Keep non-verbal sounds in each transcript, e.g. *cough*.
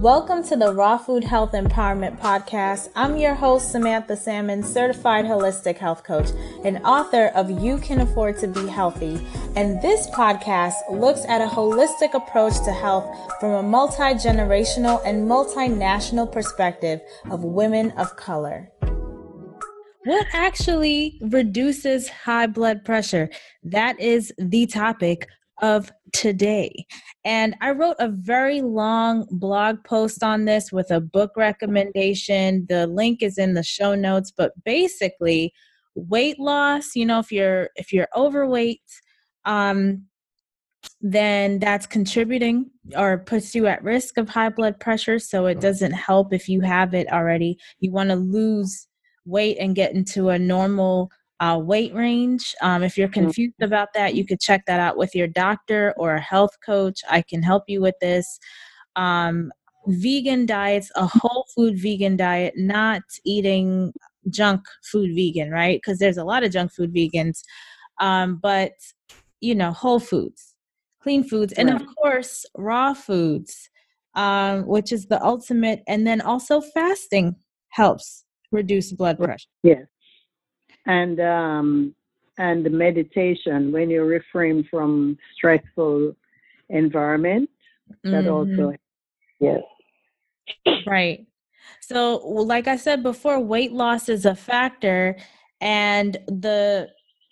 Welcome to the Raw Food Health Empowerment Podcast. I'm your host, Samantha Salmon, certified holistic health coach and author of You Can Afford to Be Healthy. And this podcast looks at a holistic approach to health from a multi generational and multinational perspective of women of color. What actually reduces high blood pressure? That is the topic of today. And I wrote a very long blog post on this with a book recommendation. The link is in the show notes, but basically weight loss, you know, if you're if you're overweight, um then that's contributing or puts you at risk of high blood pressure. So it doesn't help if you have it already. You want to lose weight and get into a normal uh, weight range. Um, if you're mm-hmm. confused about that, you could check that out with your doctor or a health coach. I can help you with this. Um, vegan diets, a whole food vegan diet, not eating junk food vegan, right? Because there's a lot of junk food vegans, um, but you know, whole foods, clean foods, and of course, raw foods, um, which is the ultimate. And then also fasting helps reduce blood pressure. Yes and um, and meditation when you refrain from stressful environment. That mm-hmm. also yes. Right. So, like I said before, weight loss is a factor, and the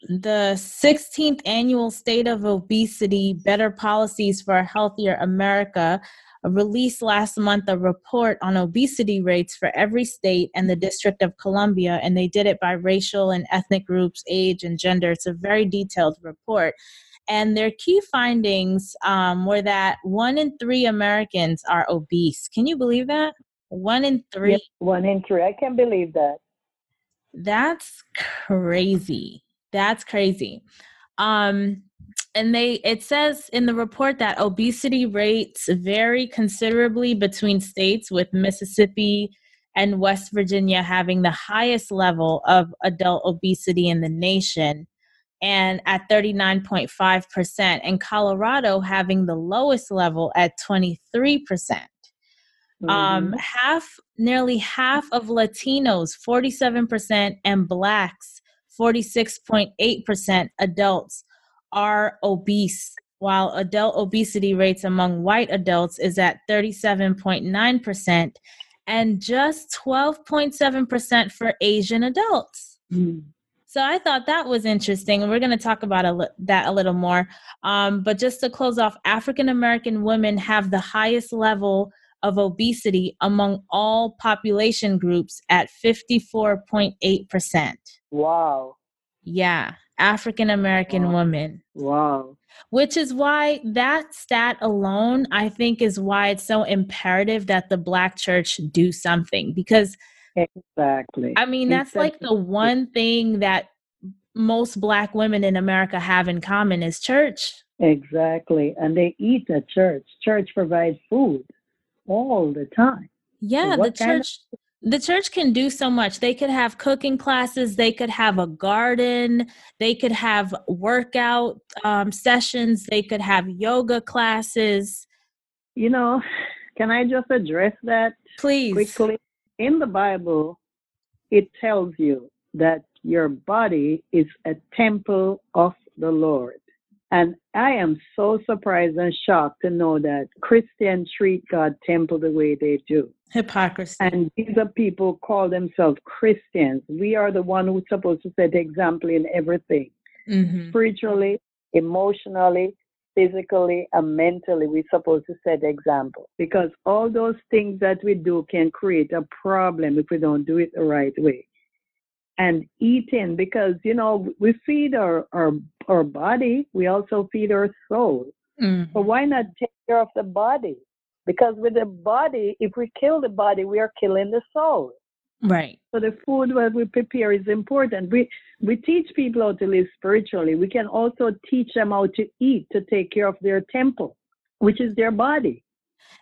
the 16th annual State of Obesity Better Policies for a Healthier America released last month a report on obesity rates for every state and the District of Columbia, and they did it by racial and ethnic groups, age, and gender. It's a very detailed report. And their key findings um, were that one in three Americans are obese. Can you believe that? One in three. Yep, one in three. I can't believe that. That's crazy. That's crazy. Um, and they it says in the report that obesity rates vary considerably between states with mississippi and west virginia having the highest level of adult obesity in the nation and at 39.5% and colorado having the lowest level at 23% um, mm-hmm. um, half nearly half of latinos 47% and blacks 46.8% adults are obese, while adult obesity rates among white adults is at 37.9% and just 12.7% for Asian adults. Mm. So I thought that was interesting, and we're going to talk about a, that a little more. Um, but just to close off, African American women have the highest level of obesity among all population groups at 54.8%. Wow. Yeah. African American wow. woman. Wow. Which is why that stat alone, I think, is why it's so imperative that the Black church do something because. Exactly. I mean, that's exactly. like the one thing that most Black women in America have in common is church. Exactly. And they eat at church. Church provides food all the time. Yeah, so the church. Of- the church can do so much. They could have cooking classes, they could have a garden, they could have workout um, sessions, they could have yoga classes. You know, can I just address that? Please. Quickly. In the Bible, it tells you that your body is a temple of the Lord. And I am so surprised and shocked to know that Christians treat God temple the way they do. Hypocrisy. And these are people call themselves Christians. We are the one who's supposed to set example in everything. Mm-hmm. Spiritually, emotionally, physically, and mentally, we're supposed to set the example. Because all those things that we do can create a problem if we don't do it the right way and eating because you know we feed our our, our body we also feed our soul. Mm-hmm. so why not take care of the body? Because with the body if we kill the body we are killing the soul. Right. So the food that we prepare is important. We we teach people how to live spiritually. We can also teach them how to eat to take care of their temple which is their body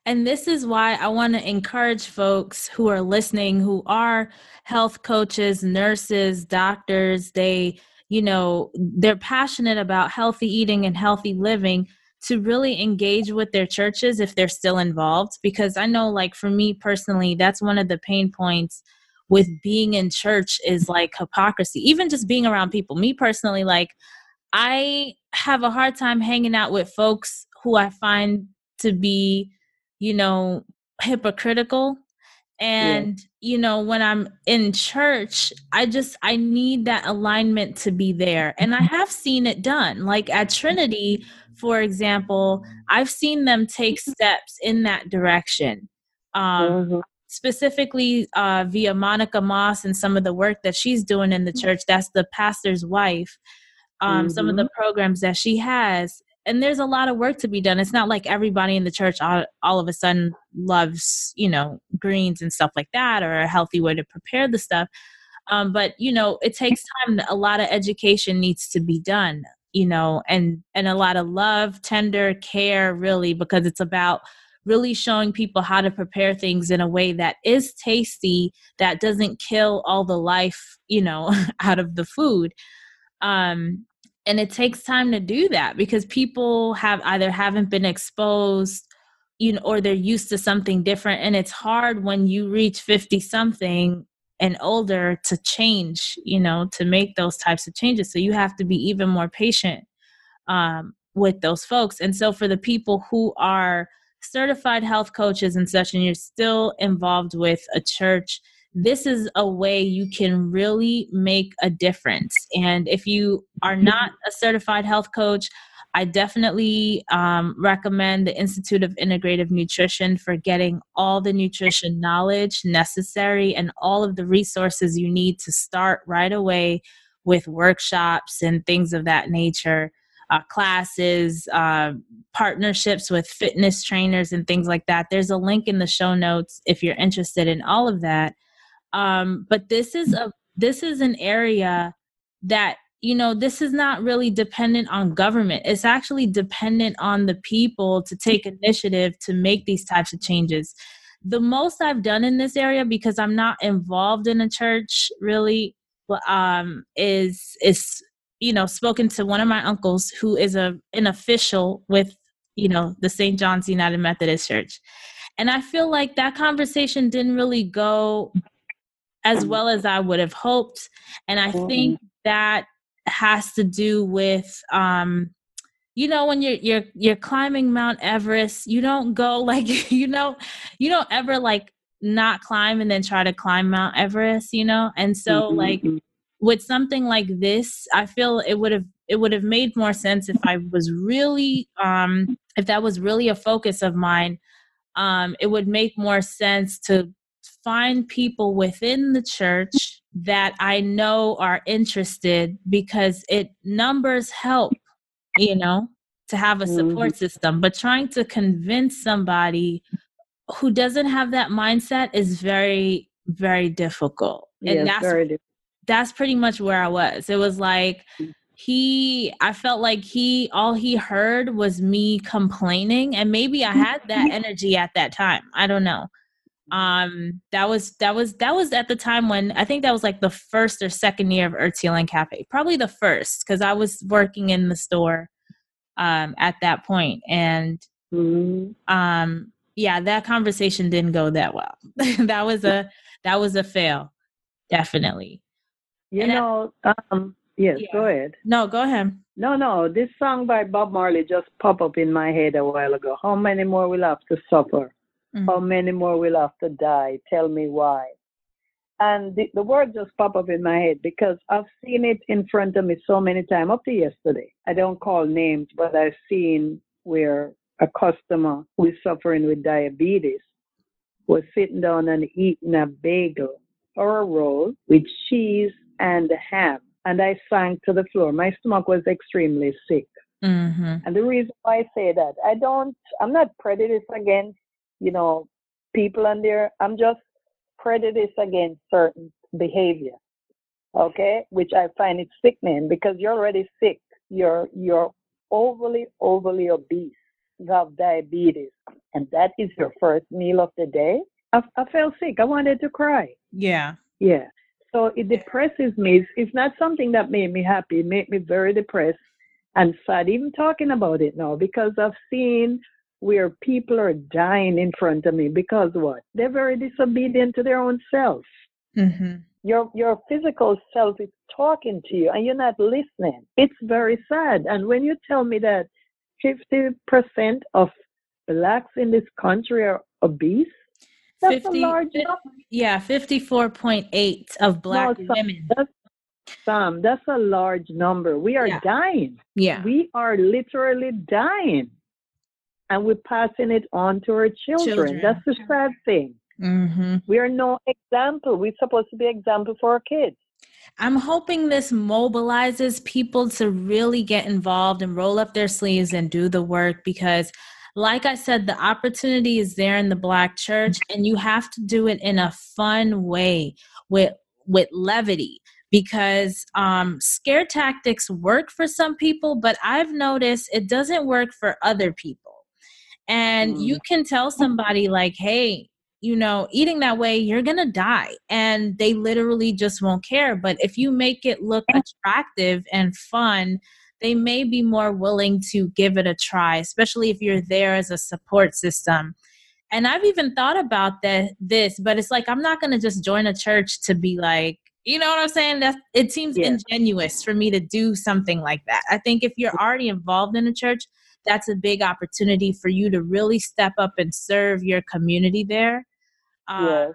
and this is why I want to encourage folks who are listening who are health coaches, nurses, doctors, they, you know, they're passionate about healthy eating and healthy living to really engage with their churches if they're still involved. Because i know like for me personally that's one of the pain points with being in church is like hypocrisy even just being around people. Me personally like i have a hard time hanging out with folks who i find to be you know hypocritical and yeah. you know when i'm in church i just i need that alignment to be there and i have seen it done like at trinity for example i've seen them take steps in that direction um, mm-hmm. specifically uh, via monica moss and some of the work that she's doing in the church that's the pastor's wife um, mm-hmm. some of the mm-hmm. programs that she has and there's a lot of work to be done. It's not like everybody in the church all, all of a sudden loves, you know, greens and stuff like that or a healthy way to prepare the stuff. Um, but you know, it takes time. A lot of education needs to be done, you know, and and a lot of love, tender care, really, because it's about really showing people how to prepare things in a way that is tasty, that doesn't kill all the life, you know, *laughs* out of the food. Um, and it takes time to do that because people have either haven't been exposed you know or they're used to something different and it's hard when you reach 50 something and older to change you know to make those types of changes. So you have to be even more patient um, with those folks. And so for the people who are certified health coaches and such and you're still involved with a church this is a way you can really make a difference. And if you are not a certified health coach, I definitely um, recommend the Institute of Integrative Nutrition for getting all the nutrition knowledge necessary and all of the resources you need to start right away with workshops and things of that nature, uh, classes, uh, partnerships with fitness trainers, and things like that. There's a link in the show notes if you're interested in all of that. Um, but this is a this is an area that you know this is not really dependent on government. It's actually dependent on the people to take initiative to make these types of changes. The most i've done in this area because i'm not involved in a church really um is is you know spoken to one of my uncles who is a an official with you know the st john's united methodist church. And i feel like that conversation didn't really go as well as I would have hoped. And I think mm-hmm. that has to do with um you know when you're you're you're climbing Mount Everest, you don't go *laughs* like you know you don't ever like not climb and then try to climb Mount Everest, you know? And so mm-hmm. like mm-hmm. with something like this, I feel it would have it would have made more sense if I was really um if that was really a focus of mine. Um, it would make more sense to find people within the church that I know are interested because it numbers help, you know, to have a support mm-hmm. system. But trying to convince somebody who doesn't have that mindset is very, very difficult. And yes, that's that's pretty much where I was. It was like mm. he I felt like he all he heard was me complaining and maybe I had that *laughs* energy at that time. I don't know um that was that was that was at the time when i think that was like the first or second year of earth healing cafe probably the first because i was working in the store um at that point and mm-hmm. um yeah that conversation didn't go that well. *laughs* That was a that was a fail definitely. You and know I, um yes yeah. go ahead. No go ahead. No no this song by bob marley just popped up in my head a while ago. How many more will have to suffer Mm-hmm. How many more will have to die? Tell me why. And the, the word just popped up in my head because I've seen it in front of me so many times up to yesterday. I don't call names, but I've seen where a customer who is suffering with diabetes was sitting down and eating a bagel or a roll with cheese and ham. And I sank to the floor. My stomach was extremely sick. Mm-hmm. And the reason why I say that, I don't, I'm not prejudiced against you know, people on there. I'm just prejudiced against certain behavior. Okay, which I find it sickening because you're already sick. You're you're overly overly obese. You have diabetes, and that is your first meal of the day. I, I felt sick. I wanted to cry. Yeah. Yeah. So it depresses me. It's, it's not something that made me happy. It made me very depressed. and sad even talking about it now because I've seen where people are dying in front of me because what? They're very disobedient to their own self. Mm-hmm. Your your physical self is talking to you and you're not listening. It's very sad. And when you tell me that 50% of blacks in this country are obese, that's 50, a large number. Yeah, 54.8 of black no, women. That's, Sam, that's a large number. We are yeah. dying. Yeah. We are literally dying. And we're passing it on to our children. children. That's the sad thing. Mm-hmm. We are no example. We're supposed to be example for our kids. I'm hoping this mobilizes people to really get involved and roll up their sleeves and do the work because like I said, the opportunity is there in the black church, and you have to do it in a fun way with with levity because um, scare tactics work for some people, but I've noticed it doesn't work for other people. And mm. you can tell somebody like, "Hey, you know, eating that way, you're going to die. And they literally just won't care. But if you make it look attractive and fun, they may be more willing to give it a try, especially if you're there as a support system. And I've even thought about that this, but it's like I'm not going to just join a church to be like, you know what I'm saying? That it seems yeah. ingenuous for me to do something like that. I think if you're already involved in a church, that's a big opportunity for you to really step up and serve your community there. Uh, yeah.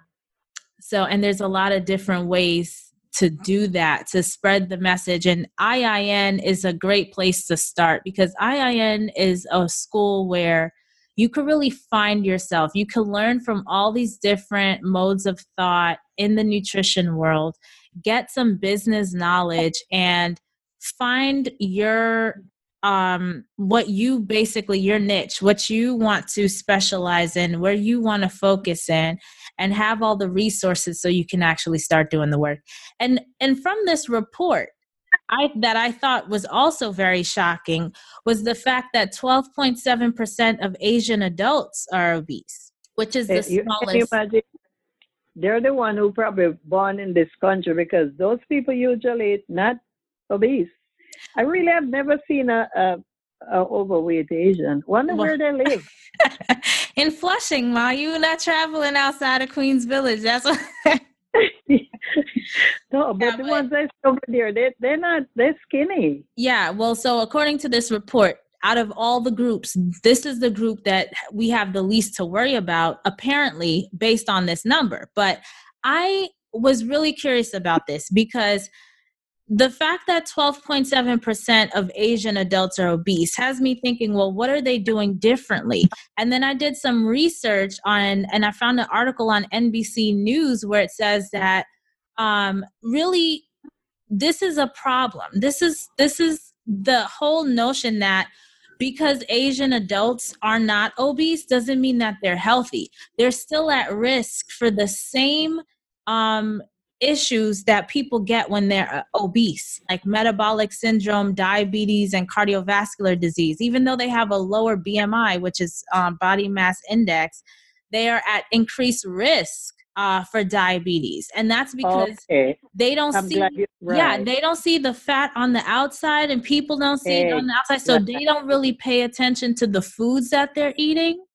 So, and there's a lot of different ways to do that to spread the message and IIN is a great place to start because IIN is a school where you can really find yourself you can learn from all these different modes of thought in the nutrition world get some business knowledge and find your um what you basically your niche what you want to specialize in where you want to focus in and have all the resources so you can actually start doing the work and and from this report I, that I thought was also very shocking was the fact that 12.7% of Asian adults are obese, which is the you, smallest. They're the one who probably born in this country because those people usually not obese. I really have never seen a, a, a overweight Asian. Wonder well, where they live. *laughs* in Flushing, Ma, you not traveling outside of Queens Village. That's what. *laughs* no, *laughs* but yeah, the but, ones that's over there, they they're not they're skinny. Yeah, well, so according to this report, out of all the groups, this is the group that we have the least to worry about, apparently, based on this number. But I was really curious about this because the fact that 12.7% of Asian adults are obese has me thinking, well, what are they doing differently? And then I did some research on, and I found an article on NBC News where it says that um, really this is a problem. This is this is the whole notion that because Asian adults are not obese doesn't mean that they're healthy. They're still at risk for the same um, issues that people get when they're uh, obese, like metabolic syndrome, diabetes, and cardiovascular disease. Even though they have a lower BMI, which is um, body mass index, they are at increased risk uh, for diabetes, and that's because okay. they don't I'm see. Right. Yeah, they don't see the fat on the outside, and people don't see it on the outside, so they don't really pay attention to the foods that they're eating.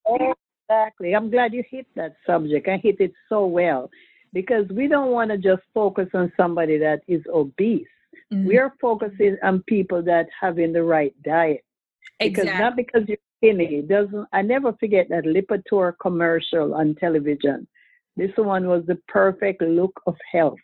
Exactly. I'm glad you hit that subject. I hit it so well because we don't want to just focus on somebody that is obese. Mm-hmm. We are focusing on people that having the right diet. Because exactly. not because you're skinny, doesn't I never forget that Lipitor commercial on television. This one was the perfect look of health.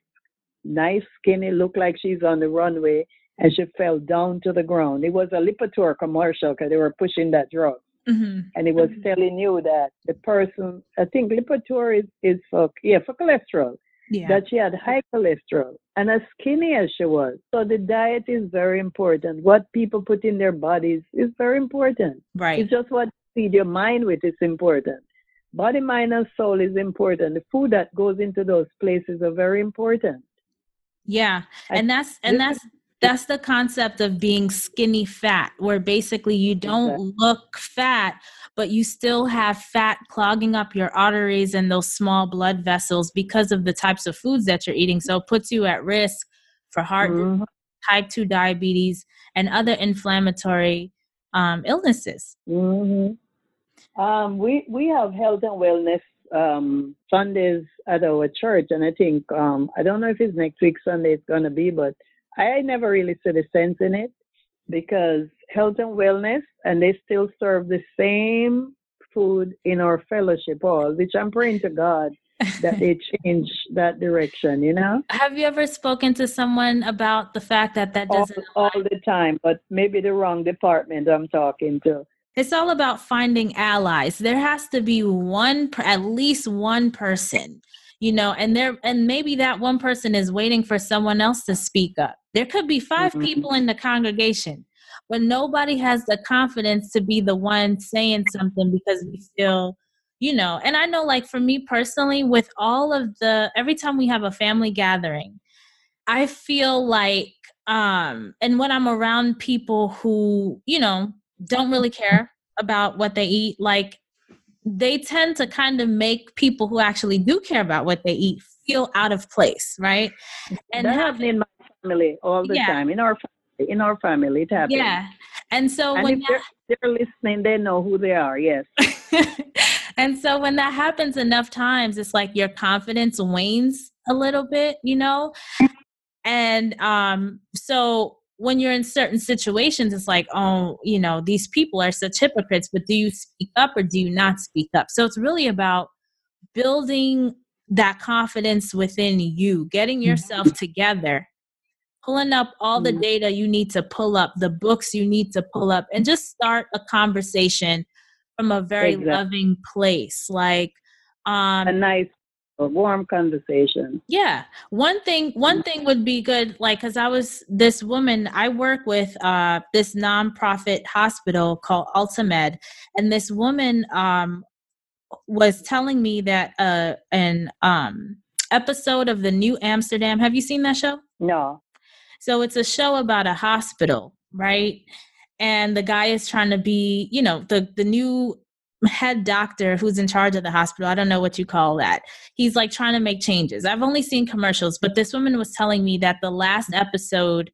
Nice skinny, look like she's on the runway and she fell down to the ground. It was a Lipitor commercial because they were pushing that drug. Mm-hmm. And it was mm-hmm. telling you that the person, I think Lipitor is, is for, yeah, for cholesterol. Yeah. That she had high cholesterol and as skinny as she was. So the diet is very important. What people put in their bodies is very important. Right. It's just what you feed your mind with is important. Body, mind, and soul is important. The food that goes into those places are very important. Yeah. And that's and that's that's the concept of being skinny fat where basically you don't look fat but you still have fat clogging up your arteries and those small blood vessels because of the types of foods that you're eating so it puts you at risk for heart mm-hmm. type 2 diabetes, and other inflammatory um, illnesses. Mm-hmm. Um, we we have health and wellness um, Sundays at our church, and I think um, I don't know if it's next week Sunday it's gonna be, but I never really see the sense in it because health and wellness, and they still serve the same food in our fellowship hall, which I'm praying to God that they *laughs* change that direction. You know. Have you ever spoken to someone about the fact that that doesn't all, all the time, but maybe the wrong department I'm talking to. It's all about finding allies. There has to be one, at least one person, you know, and there, and maybe that one person is waiting for someone else to speak up. There could be 5 mm-hmm. people in the congregation, but nobody has the confidence to be the one saying something because we feel, you know, and I know, like for me personally, with all of the, every time we have a family gathering, I feel like, um, and when I'm around people who, you know, don't really care about what they eat, like they tend to kind of make people who actually do care about what they eat feel out of place, right? And that happens in my family all the yeah. time. In our family, in our family, it happens. Yeah, and so and when that, they're, they're listening, they know who they are. Yes. *laughs* and so when that happens enough times, it's like your confidence wanes a little bit, you know. And um, so when you're in certain situations, it's like, oh, you know, these people are such hypocrites, but do you speak up or do you not speak up? So it's really about building that confidence within you, getting mm-hmm. yourself together, pulling up all the mm-hmm. data you need to pull up, the books you need to pull up, and just start a conversation from a very exactly. loving place. Like, um, a nice a warm conversation. Yeah. One thing one thing would be good like cuz I was this woman I work with uh this nonprofit hospital called AltaMed and this woman um was telling me that uh an um episode of the New Amsterdam have you seen that show? No. So it's a show about a hospital, right? And the guy is trying to be, you know, the the new head doctor who's in charge of the hospital. I don't know what you call that. He's like trying to make changes. I've only seen commercials but this woman was telling me that the last episode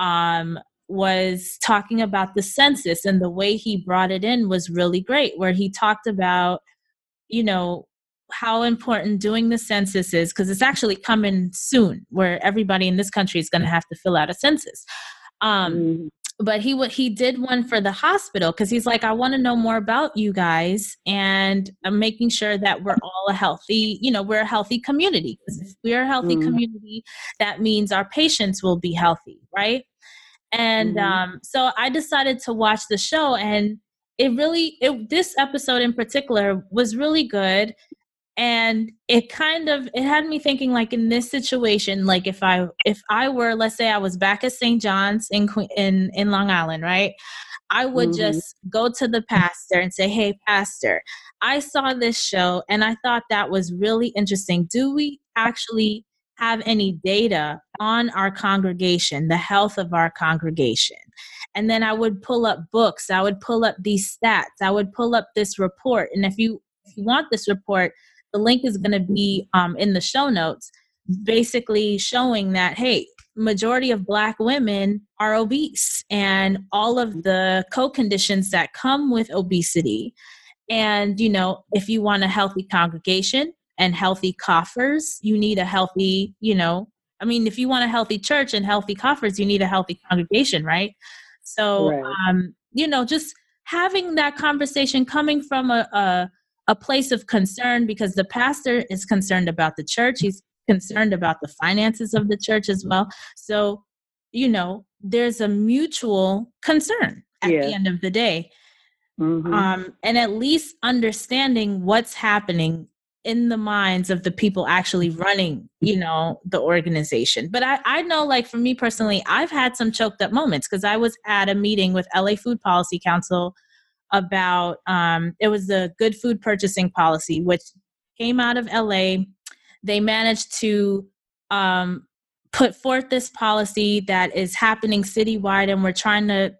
um was talking about the census and the way he brought it in was really great where he talked about you know how important doing the census is because it's actually coming soon where everybody in this country is going to have to fill out a census um, mm but he what he did one for the hospital because he's like i want to know more about you guys and i'm making sure that we're all a healthy you know we're a healthy community because if we're a healthy mm. community that means our patients will be healthy right and mm. um, so i decided to watch the show and it really it, this episode in particular was really good and it kind of it had me thinking like in this situation like if i if i were let's say i was back at st john's in in in long island right? I would mm-hmm. just go to the pastor and say hey pastor i saw this show and i thought that was really interesting. Do we actually have any data on our congregation the health of our congregation? And then i would pull up books i would pull up these stats i would pull up this report. And if you if you want this report the link is going to be um, in the show notes, basically showing that, hey, majority of black women are obese and all of the co-conditions that come with obesity and you know if you want a healthy congregation and healthy coffers you need a healthy you know i mean if you want a healthy church and healthy coffers you need a healthy congregation right so right. um you know just having that conversation coming from a, a a place of concern because the pastor is concerned about the church. He's concerned about the finances of the church as well. So, you know, there's a mutual concern at yeah. the end of the day. Mm-hmm. Um, and at least understanding what's happening in the minds of the people actually running you know the organization but i i know like for me personally i've had some choked up moments because i was at a meeting with la food policy council about um, it was the good food purchasing policy, which came out of LA. They managed to um, put forth this policy that is happening citywide, and we're trying to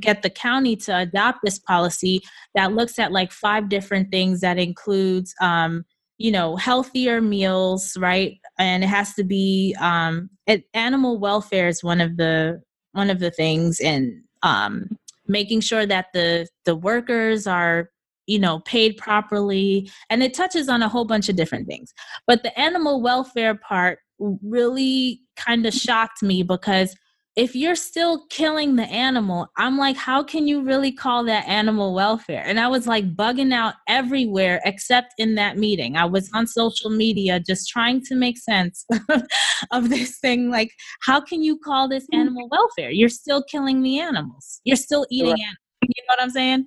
get the county to adopt this policy that looks at like five different things that includes um, you know healthier meals right and it has to be um, it, animal welfare is one of the one of the things and um making sure that the the workers are you know paid properly and it touches on a whole bunch of different things. But the animal welfare part really kind of shocked me because if you're still killing the animal, I'm like, how can you really call that animal welfare? And I was like bugging out everywhere except in that meeting. I was on social media just trying to make sense *laughs* of this thing. Like, how can you call this mm. animal welfare? You're still killing the animals, you're still eating right. animals. You know what I'm saying?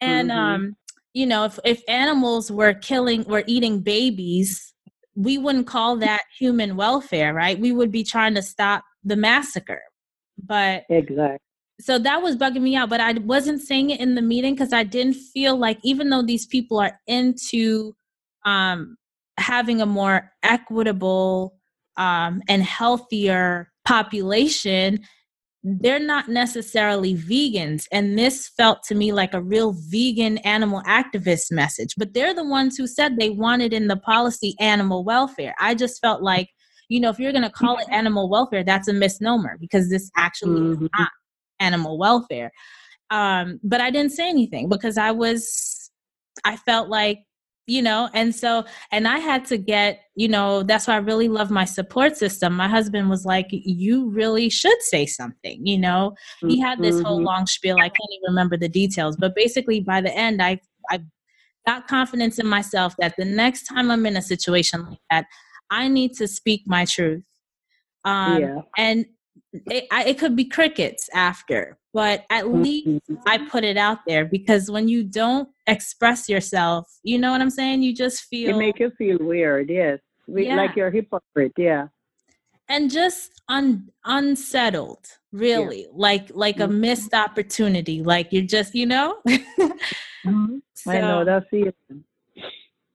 And, mm-hmm. um, you know, if, if animals were killing, were eating babies, we wouldn't call that human welfare, right? We would be trying to stop the massacre but exactly. So that was bugging me out, but I wasn't saying it in the meeting because I didn't feel like even though these people are into um, having a more equitable um, and healthier population, they're not necessarily vegans. And this felt to me like a real vegan animal activist message. But they're the ones who said they wanted in the policy animal welfare. I just felt like you know, if you're going to call it animal welfare, that's a misnomer because this actually mm-hmm. is not animal welfare. Um, but I didn't say anything because I was, I felt like, you know, and so, and I had to get, you know, that's why I really love my support system. My husband was like, you really should say something, you know. He had this whole mm-hmm. long spiel. I can't even remember the details, but basically by the end, I, I got confidence in myself that the next time I'm in a situation like that, I need to speak my truth. Um, yeah. And it, I, it could be crickets after, but at mm-hmm. least I put it out there because when you don't express yourself, you know what I'm saying? You just feel. It make you feel weird, yes. We, yeah. Like you're a hypocrite, yeah. And just un, unsettled, really, yeah. like like mm-hmm. a missed opportunity. Like you're just, you know. *laughs* mm-hmm. so, I know that's it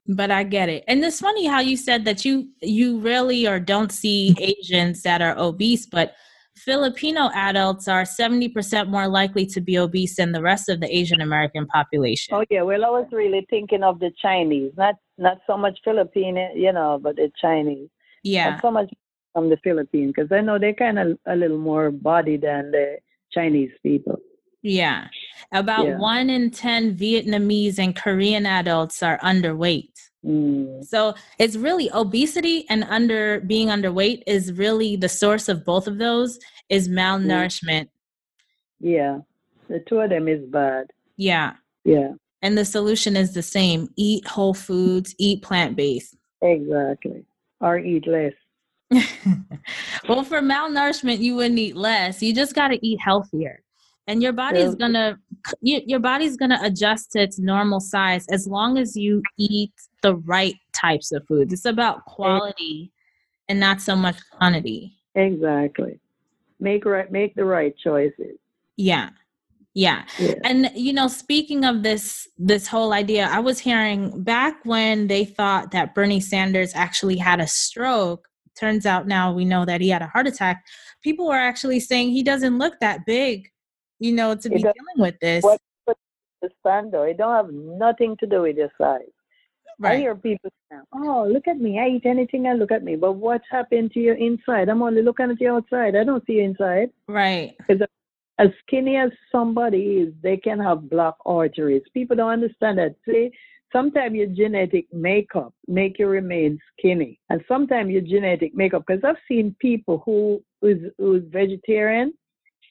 but I get it. And it's funny how you said that you you really or don't see *laughs* Asians that are obese, but Filipino adults are 70% more likely to be obese than the rest of the Asian American population. Oh yeah, well I was really thinking of the Chinese, not not so much Filipino, you know, but the Chinese. Yeah. Not so much from the Philippines because I know they're kind of a little more body than the Chinese people. Yeah. About yeah. one in 10 Vietnamese and Korean adults are underweight. Mm. So it's really obesity and under being underweight is really the source of both of those is malnourishment. Yeah. The two of them is bad. Yeah. Yeah. And the solution is the same. Eat whole foods, eat plant based. Exactly. Or eat less. *laughs* well, for malnourishment, you wouldn't eat less. You just got to eat healthier and your body is gonna your body's gonna adjust to its normal size as long as you eat the right types of foods it's about quality and not so much quantity exactly make right make the right choices yeah yeah. yeah. And you know, speaking of this this whole idea, I was hearing back when they thought that Bernie Sanders actually had a stroke. Turns out now we know that he had a heart attack. People were actually saying he doesn't look that big you know, to be dealing with this. What, the standard, it don't have nothing to do with your size. Right. I hear people say, "Oh, look at me! I eat anything and look at me." But what's happened to your inside? I'm only looking at your outside. I don't see you inside. Right. Because as skinny as somebody is, they can have block arteries. People don't understand that. See, sometimes your genetic makeup make you remain skinny, and sometimes your genetic makeup. Because I've seen people who is who's vegetarian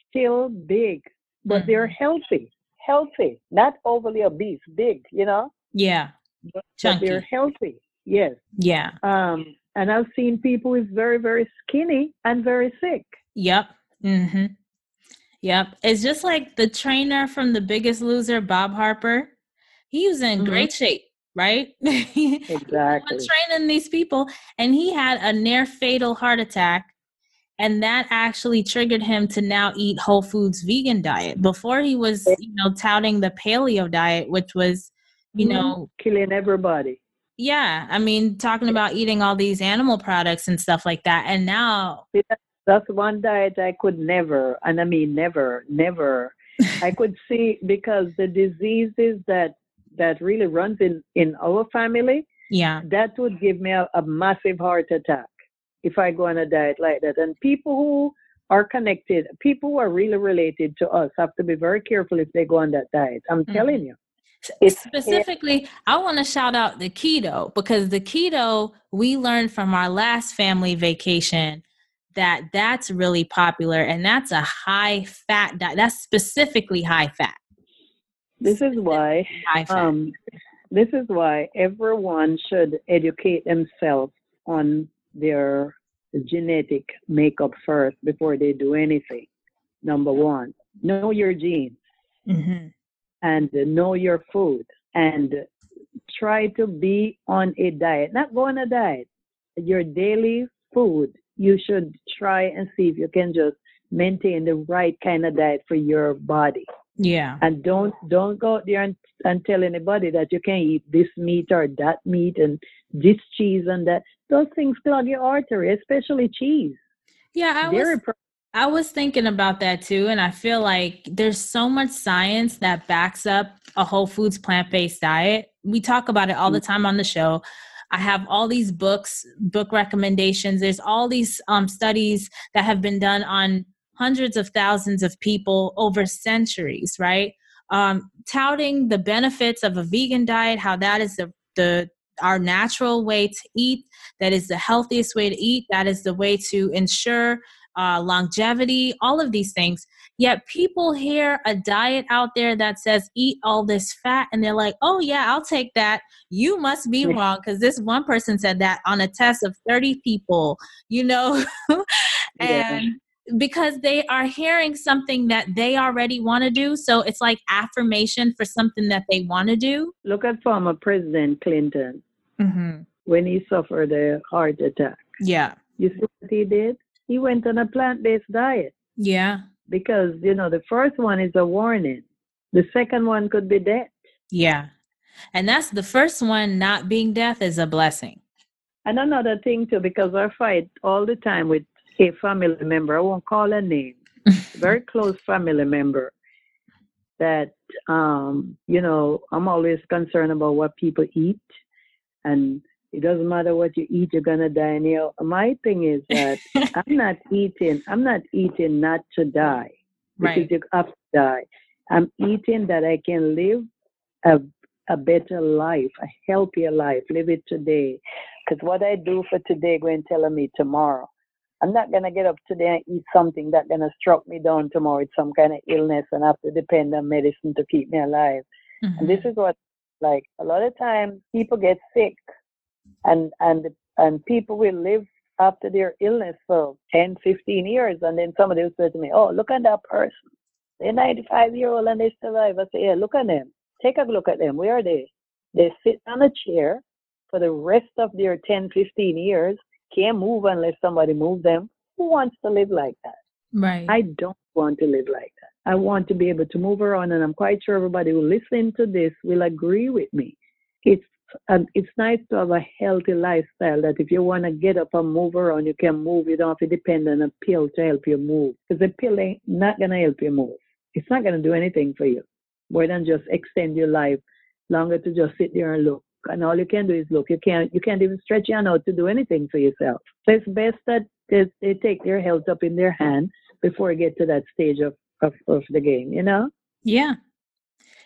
still big but mm-hmm. they're healthy, healthy, not overly obese, big, you know? Yeah. But, but they're healthy. Yes. Yeah. Um, and I've seen people who's very, very skinny and very sick. Yep. Mm-hmm. Yep. It's just like the trainer from The Biggest Loser, Bob Harper. He was in mm-hmm. great shape, right? *laughs* exactly. training these people, and he had a near fatal heart attack and that actually triggered him to now eat whole foods vegan diet. Before he was you know touting the paleo diet which was you mm-hmm. know killing everybody. Yeah i mean talking about eating all these animal products and stuff like that. And now that's one diet i could never and i mean never never. I *laughs* could see because the diseases that that really runs in in our family yeah. that would give me a, a massive heart attack if I go on a diet like that. And people who are connected, people who are really related to us have to be very careful if they go on that diet. I'm mm-hmm. telling you. It's specifically, I want to shout out the keto because the keto we learned from our last family vacation that that's really popular and that's a high fat diet. That's specifically high fat. This is why um, this is why everyone should educate themselves on their genetic makeup first before they do anything. Number one, know your genes mm-hmm. and know your food and try to be on a diet. Not go on a diet. Your daily food, you should try and see if you can just maintain the right kind of diet for your body. Yeah. And don't don't go out there and, and tell anybody that you can eat this meat or that meat and this cheese and that. Those things clog your artery, especially cheese. Yeah, I was pro- I was thinking about that too, and I feel like there's so much science that backs up a whole foods plant-based diet. We talk about it all the mm. time on the show. I have all these books, book recommendations. There's all these um, studies that have been done on hundreds of thousands of people over centuries, right? Um, touting the benefits of a vegan diet, how that is the, the our natural way to eat, that is the healthiest way to eat, that is the way to ensure uh, longevity, all of these things. Yet people hear a diet out there that says eat all this fat, and they're like, oh, yeah, I'll take that. You must be wrong because this one person said that on a test of 30 people, you know? *laughs* and because they are hearing something that they already want to do. So it's like affirmation for something that they want to do. Look at former President Clinton mm-hmm. when he suffered a heart attack. Yeah. You see what he did? He went on a plant based diet. Yeah. Because, you know, the first one is a warning, the second one could be death. Yeah. And that's the first one, not being death is a blessing. And another thing too, because I fight all the time with a family member, I won't call her name, *laughs* very close family member that um, you know, I'm always concerned about what people eat and it doesn't matter what you eat, you're gonna die. And you know, my thing is *laughs* that I'm not eating, I'm not eating not to die. Because right. you have to die. I'm eating that I can live a a better life, a healthier life, live it today. Because what I do for today going to tell me tomorrow. I'm not gonna get up today and eat something that's gonna struck me down tomorrow with some kind of illness and have to depend on medicine to keep me alive. Mm-hmm. And this is what like a lot of times people get sick and and and people will live after their illness for 10, 15 years and then somebody will say to me, Oh, look at that person. They're 95 year old and they survive. I say, Yeah, look at them. Take a look at them. Where are they? They sit on a chair for the rest of their 10, 15 years can't move unless somebody moves them. Who wants to live like that? Right. I don't want to live like that. I want to be able to move around, and I'm quite sure everybody who listen to this will agree with me. It's and it's nice to have a healthy lifestyle that if you want to get up and move around, you can move. You don't have to depend on a pill to help you move. Because the pill ain't not going to help you move. It's not going to do anything for you more than just extend your life longer to just sit there and look and all you can do is look. You can't you can't even stretch your out to do anything for yourself. So it's best that they, they take their health up in their hand before you get to that stage of, of, of the game, you know? Yeah.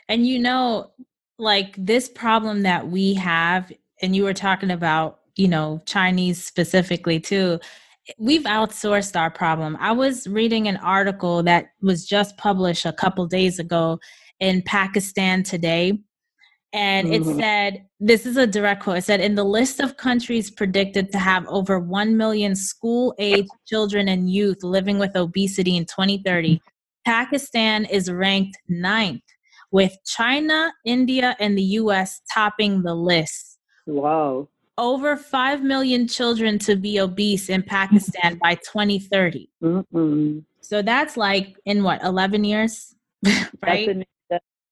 And you know, like this problem that we have, and you were talking about, you know, Chinese specifically too, we've outsourced our problem. I was reading an article that was just published a couple days ago in Pakistan Today and it mm-hmm. said, this is a direct quote. It said, in the list of countries predicted to have over 1 million school age children and youth living with obesity in 2030, Pakistan is ranked ninth, with China, India, and the US topping the list. Wow. Over 5 million children to be obese in Pakistan by 2030. Mm-hmm. So that's like in what, 11 years? *laughs* right?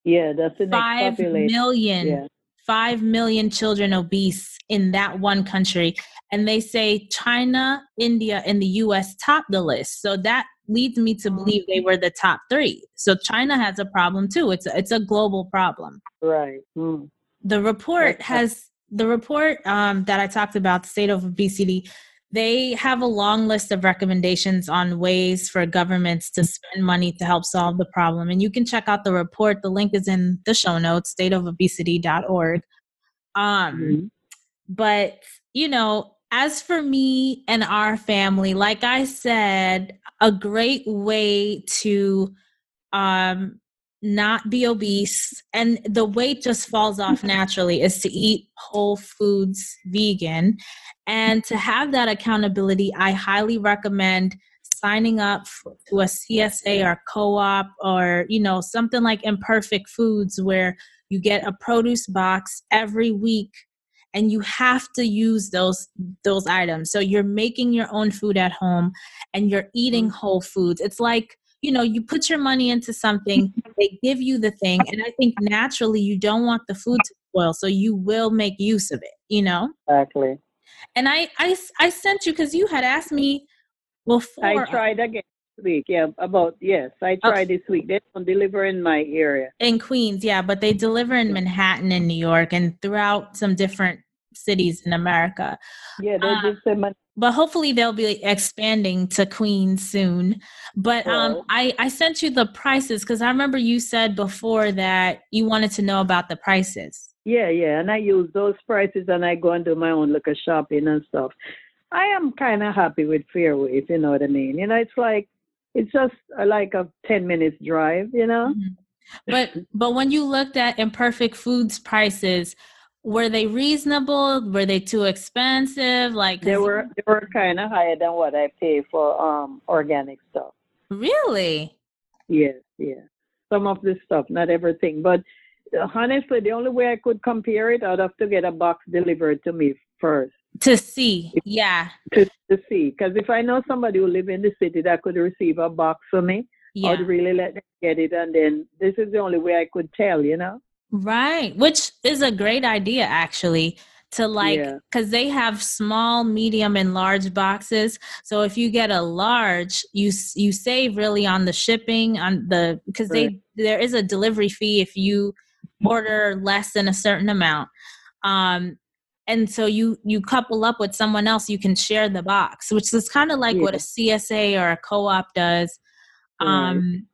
Yeah, that's the five million, yeah. five million children obese in that one country. And they say China, India, and the US top the list. So that leads me to believe they were the top three. So China has a problem too. It's a, it's a global problem. Right. Mm. The report has the report um, that I talked about, the state of obesity. They have a long list of recommendations on ways for governments to spend money to help solve the problem. And you can check out the report. The link is in the show notes, stateofobesity.org. Um, mm-hmm. But, you know, as for me and our family, like I said, a great way to um, not be obese and the weight just falls off naturally is to eat whole foods vegan. And to have that accountability i highly recommend signing up to a csa or co-op or you know something like imperfect foods where you get a produce box every week and you have to use those those items. So you're making your own food at home and you're eating mm. whole foods. It's like you know you put your money into something *laughs* they give you the thing and i think naturally you don't want the food to spoil so you will make use of it you know? Exactly. And i i, I sent you because you had asked me before. I tried again this week yeah about yes i tried okay. this week they don't deliver in my area. In queens yeah but they deliver in manhattan in new york and throughout some different cities in america. Yeah they um, just send but hopefully they'll be expanding to Queens soon. But um, I I sent you the prices because I remember you said before that you wanted to know about the prices. Yeah, yeah, and I use those prices and I go and do my own little shopping and stuff. I am kind of happy with Fairway, if you know what I mean. You know, it's like it's just like a ten minutes drive. You know. Mm-hmm. But but when you looked at Imperfect Foods prices, were they reasonable? Were they too expensive? Like they were they were kind of higher than what I pay for um organic stuff. Really? Yes, yeah. Some of the stuff, not everything, but uh, honestly, the only way I could compare it, I'd have to get a box delivered to me first. To see, yeah. To, to see, because if I know somebody who live in the city that could receive a box for me, yeah. I'd really let them get it, and then this is the only way I could tell, you know. Right, which is a great idea actually to like because yeah. they have small medium and large boxes so if you get a large you you save really on the shipping on the because right. they there is a delivery fee if you order less than a certain amount um and so you you couple up with someone else you can share the box which is kind of like yeah. what a csa or a co-op does um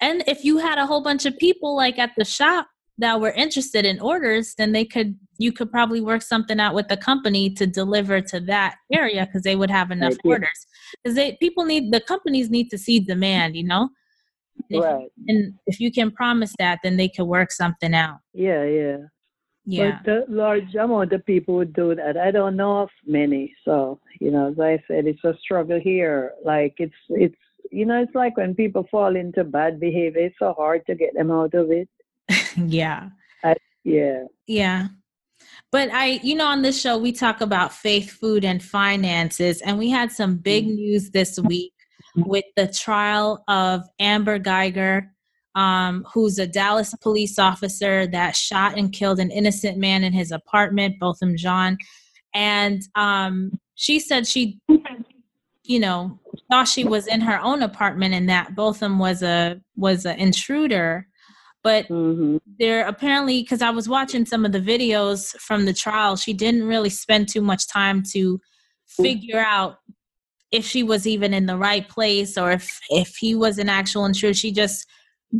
and if you had a whole bunch of people like at the shop that were interested in orders, then they could you could probably work something out with the company to deliver to that area because they would have enough orders. Because they people need the companies need to see demand, you know. Right. If, and if you can promise that, then they could work something out. Yeah, yeah. Yeah. But the large amount of people would do that. I don't know of many. So, you know, as I said, it's a struggle here. Like it's it's you know, it's like when people fall into bad behavior, it's so hard to get them out of it. *laughs* yeah. I, yeah. Yeah. But I, you know, on this show, we talk about faith, food, and finances. And we had some big mm. news this week with the trial of Amber Geiger, um, who's a Dallas police officer that shot and killed an innocent man in his apartment, Botham Jean. And um, she said she, you know, thought she was in her own apartment and that Botham was a was an intruder but mm-hmm. there apparently because i was watching some of the videos from the trial she didn't really spend too much time to figure out if she was even in the right place or if if he was an actual intruder she just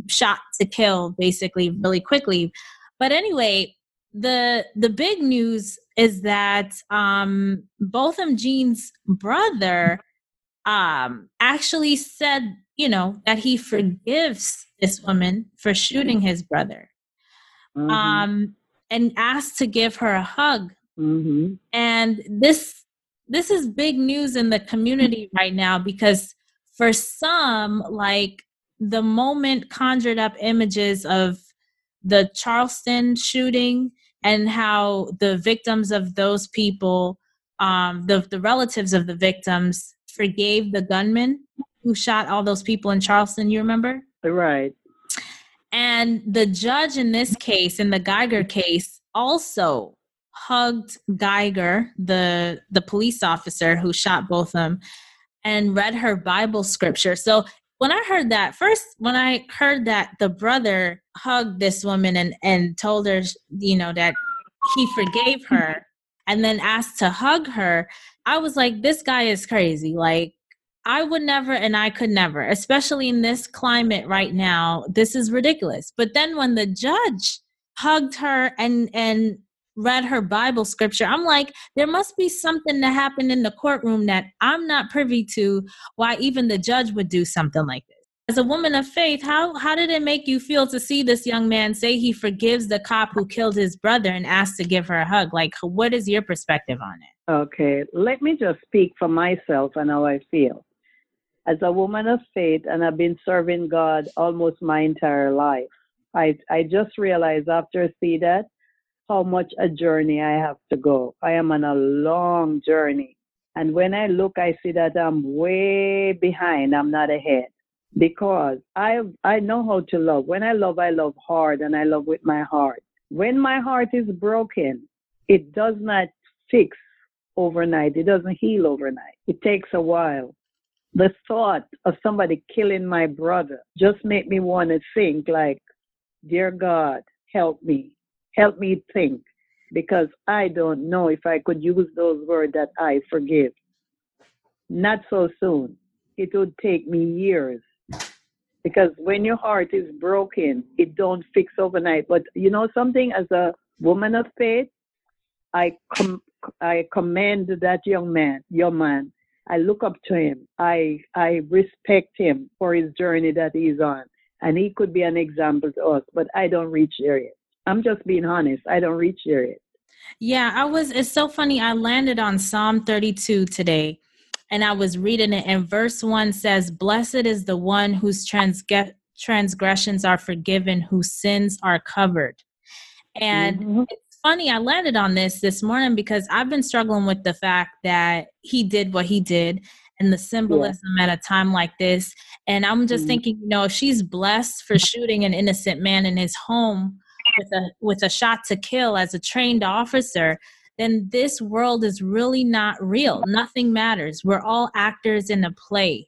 shot to kill basically really quickly. But anyway the the big news is that um botham jean's brother um actually said you know that he forgives this woman for shooting his brother mm-hmm. um, and asked to give her a hug mm-hmm. and this this is big news in the community right now because for some like the moment conjured up images of the charleston shooting and how the victims of those people um, the, the relatives of the victims forgave the gunman who shot all those people in charleston you remember Right. And the judge in this case, in the Geiger case, also hugged Geiger, the the police officer who shot both of them, and read her Bible scripture. So when I heard that first, when I heard that the brother hugged this woman and and told her, you know, that he forgave her, *laughs* and then asked to hug her, I was like, this guy is crazy. Like, I would never and I could never, especially in this climate right now. This is ridiculous. But then when the judge hugged her and and read her Bible scripture, I'm like, there must be something that happened in the courtroom that I'm not privy to why even the judge would do something like this. As a woman of faith, how how did it make you feel to see this young man say he forgives the cop who killed his brother and asked to give her a hug? Like what is your perspective on it? Okay, let me just speak for myself and how I feel as a woman of faith, and I've been serving God almost my entire life, I, I just realized after I see that how much a journey I have to go. I am on a long journey. And when I look, I see that I'm way behind. I'm not ahead because I I know how to love. When I love, I love hard and I love with my heart. When my heart is broken, it does not fix overnight. It doesn't heal overnight. It takes a while the thought of somebody killing my brother just made me want to think like, dear God, help me. Help me think because I don't know if I could use those words that I forgive. Not so soon. It would take me years. Because when your heart is broken, it don't fix overnight. But you know something, as a woman of faith, I com- I commend that young man, young man, I look up to him. I I respect him for his journey that he's on. And he could be an example to us, but I don't reach there yet. I'm just being honest. I don't reach there yet. Yeah, I was it's so funny. I landed on Psalm 32 today and I was reading it and verse 1 says, "Blessed is the one whose transge- transgressions are forgiven, whose sins are covered." And mm-hmm funny I landed on this this morning because I've been struggling with the fact that he did what he did and the symbolism yeah. at a time like this. And I'm just mm-hmm. thinking, you know, if she's blessed for shooting an innocent man in his home with a with a shot to kill as a trained officer, then this world is really not real. Nothing matters. We're all actors in a play.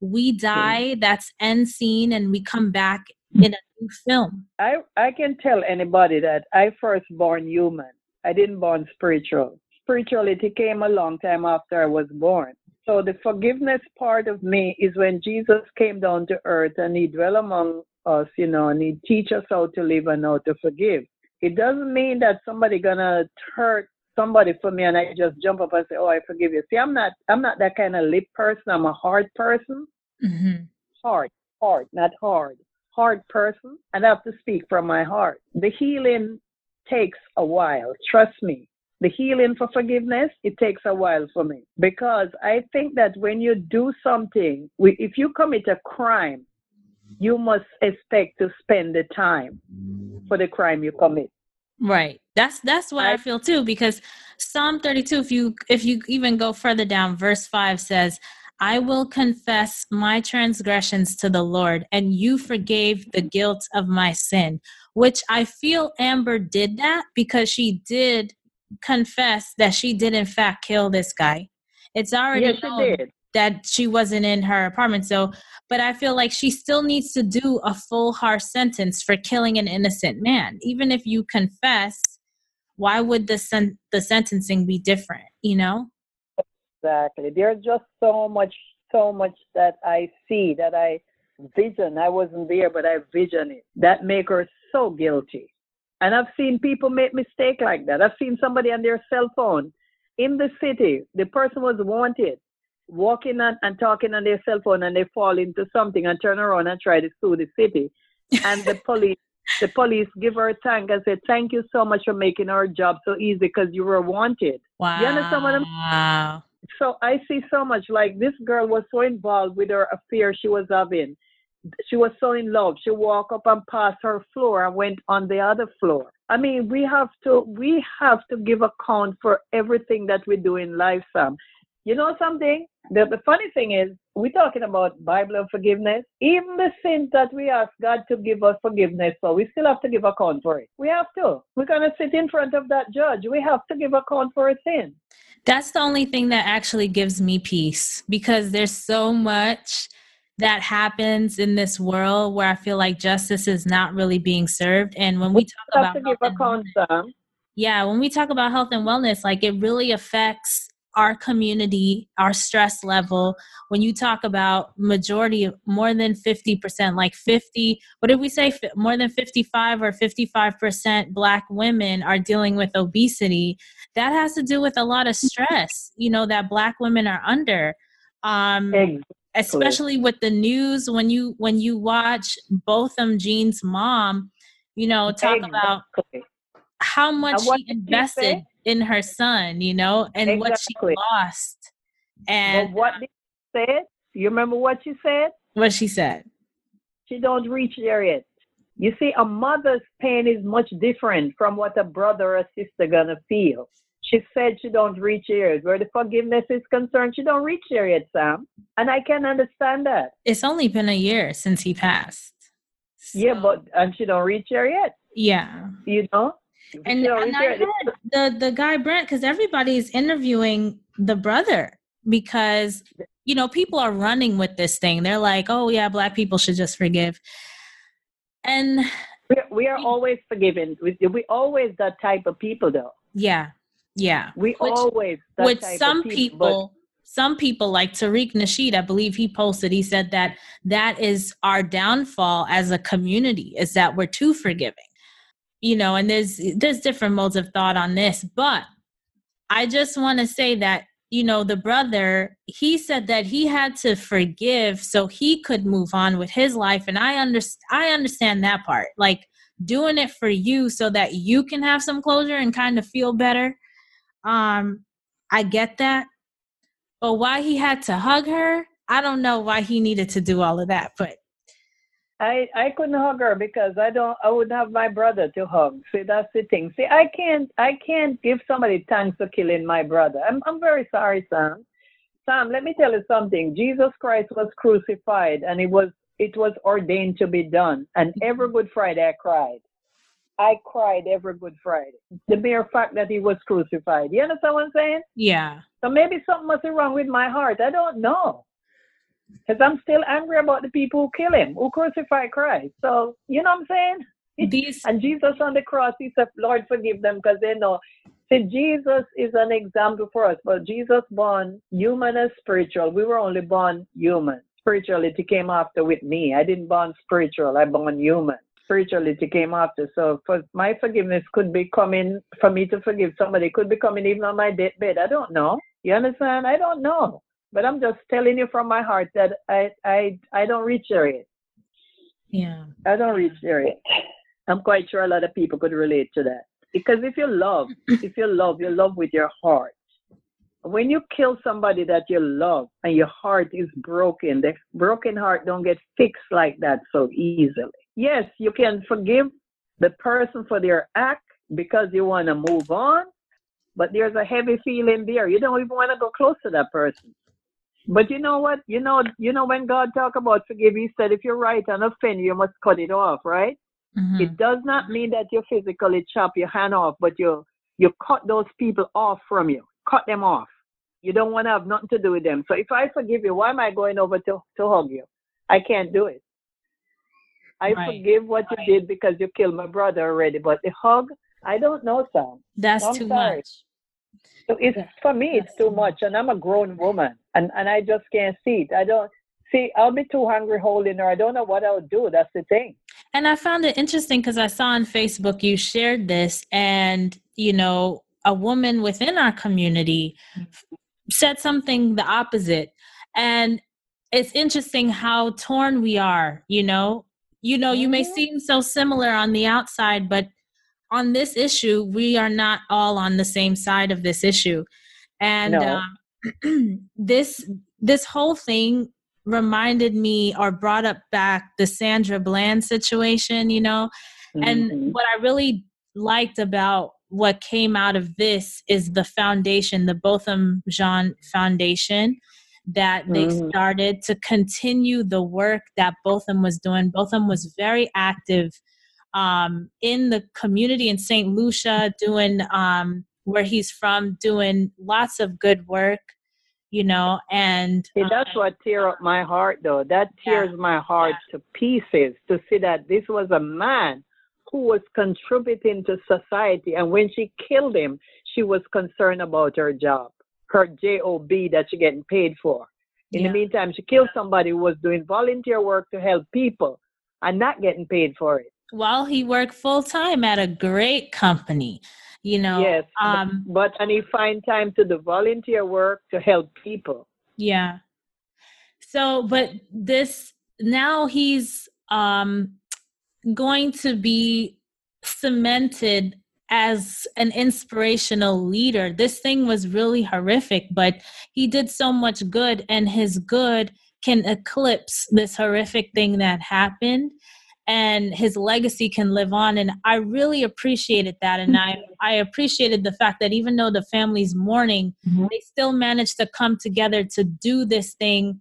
We mm. die, that's end scene, and we come back mm. in a new film? I, I can tell anybody that I first born human. I didn't born spiritual. Spirituality came a long time after I was born. So the forgiveness part of me is when Jesus came down to earth and he dwell among us, you know, and he teach us how to live and how to forgive. It doesn't mean that somebody gonna hurt somebody for me and I just jump up and say, "Oh, I forgive you." See, I'm not. I'm not that kind of lip person. I'm a hard person. Mm-hmm. Hard, hard, not hard hard person and I have to speak from my heart. The healing takes a while, trust me. The healing for forgiveness, it takes a while for me because I think that when you do something, if you commit a crime, you must expect to spend the time for the crime you commit. Right. That's that's what I, I feel too because Psalm 32 if you if you even go further down verse 5 says I will confess my transgressions to the Lord, and you forgave the guilt of my sin. Which I feel Amber did that because she did confess that she did, in fact, kill this guy. It's already yes, known that she wasn't in her apartment. So, but I feel like she still needs to do a full harsh sentence for killing an innocent man. Even if you confess, why would the sen- the sentencing be different? You know? Exactly. There's just so much, so much that I see that I vision. I wasn't there, but I vision it. That make her so guilty. And I've seen people make mistake like that. I've seen somebody on their cell phone in the city. The person was wanted, walking on, and talking on their cell phone, and they fall into something and turn around and try to sue the city. And the *laughs* police, the police give her a thank and say, "Thank you so much for making our job so easy because you were wanted." Wow. You understand what I'm? Wow so I see so much like this girl was so involved with her affair she was having. She was so in love. She walked up and passed her floor and went on the other floor. I mean, we have to we have to give account for everything that we do in life, Sam. You know something? The, the funny thing is, we're talking about Bible and forgiveness. Even the sins that we ask God to give us forgiveness for, we still have to give account for it. We have to. We're going to sit in front of that judge. We have to give account for a sin. That's the only thing that actually gives me peace because there's so much that happens in this world where I feel like justice is not really being served. And when we talk about account, Sam. yeah, when we talk about health and wellness, like it really affects our community, our stress level. When you talk about majority of more than 50%, like 50, what did we say? More than 55 or 55% Black women are dealing with obesity. That has to do with a lot of stress, you know, that Black women are under. Um, exactly. Especially with the news, when you when you watch Botham Jean's mom, you know, talk exactly. about how much she invested in her son, you know, and exactly. what she lost. And what did she say? You remember what she said? What she said? She don't reach there yet. You see, a mother's pain is much different from what a brother or sister gonna feel. She said she don't reach there. Where the forgiveness is concerned, she don't reach there yet, Sam. And I can understand that. It's only been a year since he passed. So. Yeah, but and she don't reach there yet. Yeah. You know? And, and I heard the the guy Brandt because everybody's interviewing the brother because you know people are running with this thing. They're like, oh yeah, black people should just forgive. And we are, we are always forgiving. We, we always that type of people though. Yeah, yeah. We which, always which some people. people some people like Tariq Nasheed, I believe he posted, he said that that is our downfall as a community, is that we're too forgiving you know and there's there's different modes of thought on this but i just want to say that you know the brother he said that he had to forgive so he could move on with his life and i understand i understand that part like doing it for you so that you can have some closure and kind of feel better um i get that but why he had to hug her i don't know why he needed to do all of that but I I couldn't hug her because I don't I wouldn't have my brother to hug. See that's the thing. See I can't I can't give somebody thanks for killing my brother. I'm I'm very sorry, Sam. Sam, let me tell you something. Jesus Christ was crucified and it was it was ordained to be done. And every mm-hmm. Good Friday I cried. I cried every Good Friday. The mere fact that he was crucified. You understand what I'm saying? Yeah. So maybe something must be wrong with my heart. I don't know. Because I'm still angry about the people who kill him, who crucify Christ. So, you know what I'm saying? *laughs* These... and Jesus on the cross, he said, Lord, forgive them because they know. See, Jesus is an example for us, but Jesus born human and spiritual. We were only born human. Spirituality came after with me. I didn't born spiritual, I born human. Spirituality came after. So for my forgiveness could be coming for me to forgive somebody, could be coming even on my deathbed. I don't know. You understand? I don't know. But I'm just telling you from my heart that I I I don't reach there yet. Yeah. I don't reach there yet. I'm quite sure a lot of people could relate to that. Because if you love, *clears throat* if you love, you love with your heart. When you kill somebody that you love and your heart is broken, the broken heart don't get fixed like that so easily. Yes, you can forgive the person for their act because you want to move on, but there's a heavy feeling there. You don't even want to go close to that person. But you know what? You know, you know when God talk about forgive, He said, if you're right and offend, you must cut it off, right? Mm-hmm. It does not mean that you physically chop your hand off, but you you cut those people off from you. Cut them off. You don't want to have nothing to do with them. So if I forgive you, why am I going over to, to hug you? I can't do it. I right. forgive what you did because you killed my brother already, but the hug, I don't know, Sam. That's I'm too sorry. much. So it's for me, it's too much, and I'm a grown woman, and and I just can't see it. I don't see. I'll be too hungry holding her. I don't know what I'll do. That's the thing. And I found it interesting because I saw on Facebook you shared this, and you know, a woman within our community said something the opposite, and it's interesting how torn we are. You know, you know, you may mm-hmm. seem so similar on the outside, but on this issue, we are not all on the same side of this issue, and no. uh, *clears throat* this this whole thing reminded me or brought up back the Sandra Bland situation, you know, mm-hmm. and what I really liked about what came out of this is the foundation, the Botham Jean Foundation that they mm. started to continue the work that Botham was doing. Botham was very active um, in the community in St. Lucia, doing um, where he's from, doing lots of good work, you know. And see, that's um, what tear up my heart, though. That tears yeah, my heart yeah. to pieces to see that this was a man who was contributing to society. And when she killed him, she was concerned about her job, her job that she's getting paid for. In yeah. the meantime, she killed somebody who was doing volunteer work to help people and not getting paid for it. While he worked full time at a great company, you know. Yes, um, but, but and he find time to do volunteer work to help people. Yeah. So, but this now he's um going to be cemented as an inspirational leader. This thing was really horrific, but he did so much good, and his good can eclipse this horrific thing that happened and his legacy can live on. And i really appreciated that. And i i appreciated the fact that even though the family's mourning mm-hmm. they still managed to come together to do this thing.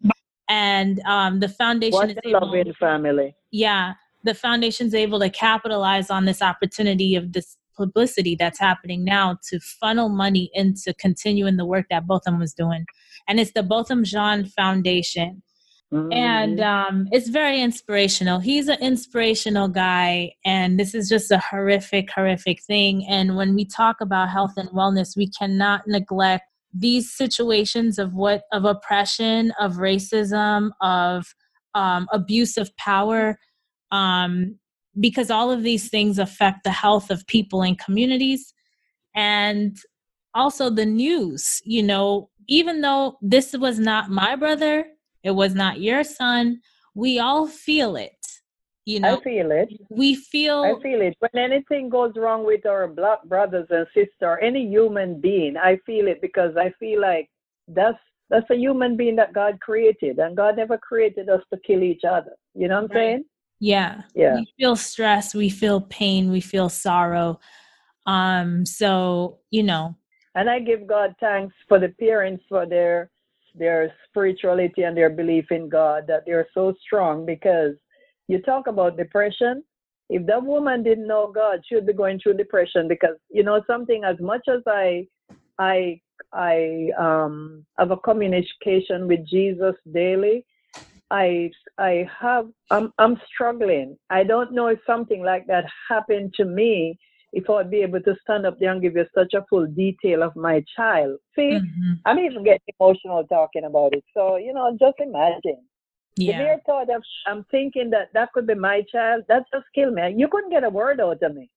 And um, the foundation what is able, loving family. Yeah the foundation's able to capitalize on this opportunity of this publicity that's happening now to funnel money into continuing the work that botham was doing. And it's the botham jean foundation Mm-hmm. And um, it's very inspirational. He's an inspirational guy, and this is just a horrific, horrific thing. And when we talk about health and wellness, we cannot neglect these situations of what of oppression, of racism, of um, abuse of power, um, because all of these things affect the health of people and communities, and also the news. You know, even though this was not my brother it was not your son. We all feel it. You know, I feel it. We feel. I feel it. When anything goes wrong with our black brothers and sisters, any human being, I feel it because I feel like that's that's a human being that God created, and God never created us to kill each other. You know what I'm right. saying? Yeah. Yeah. We feel stress. We feel pain. We feel sorrow. Um. So you know. And I give God thanks for the parents for their their spirituality and their belief in God that they're so strong because you talk about depression. If that woman didn't know God, she would be going through depression because you know something. As much as I, I, I um, have a communication with Jesus daily, I, I have, I'm, I'm struggling. I don't know if something like that happened to me if I'd be able to stand up there and give you such a full detail of my child. See, mm-hmm. I'm even getting emotional talking about it. So, you know, just imagine. Yeah. The mere thought of I'm thinking that that could be my child, that just killed me. You couldn't get a word out of me.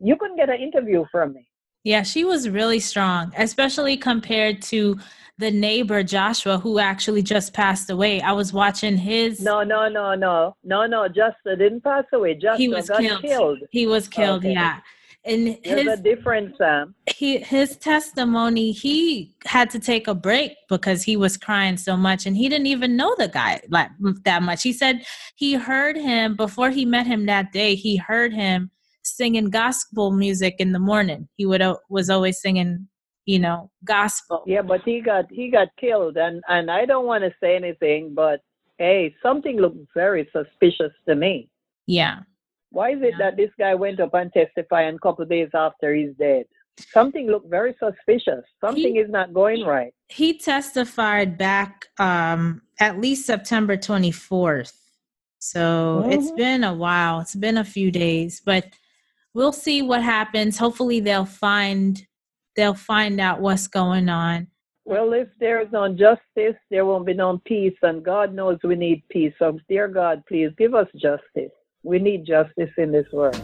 You couldn't get an interview from me. Yeah, she was really strong, especially compared to the neighbor Joshua, who actually just passed away. I was watching his. No, no, no, no, no, no. Joshua didn't pass away. Joshua he was killed. killed. He was killed. Okay. Yeah, and There's his, a difference um, he his testimony he had to take a break because he was crying so much and he didn't even know the guy like that much. He said he heard him before he met him that day he heard him singing gospel music in the morning. He would was always singing you know gospel. Yeah but he got he got killed. And and i don't want to say anything but hey something looked very suspicious to me. Yeah why is it that this guy went up and testified and a couple days after he's dead? Something looked very suspicious. Something he, is not going right. He testified back um, at least September 24th. So mm-hmm. it's been a while. It's been a few days, but we'll see what happens. Hopefully they'll find they'll find out what's going on. Well, if there is no justice, there won't be no peace, and God knows we need peace. So, dear God, please give us justice. We need justice in this world.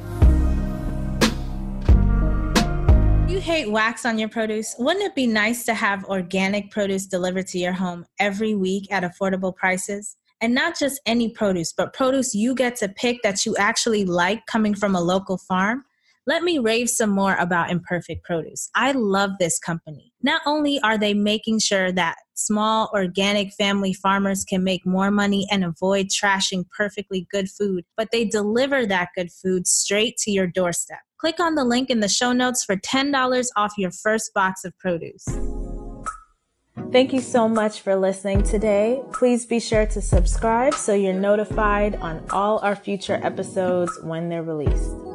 You hate wax on your produce? Wouldn't it be nice to have organic produce delivered to your home every week at affordable prices? And not just any produce, but produce you get to pick that you actually like coming from a local farm? Let me rave some more about Imperfect Produce. I love this company. Not only are they making sure that small organic family farmers can make more money and avoid trashing perfectly good food, but they deliver that good food straight to your doorstep. Click on the link in the show notes for $10 off your first box of produce. Thank you so much for listening today. Please be sure to subscribe so you're notified on all our future episodes when they're released.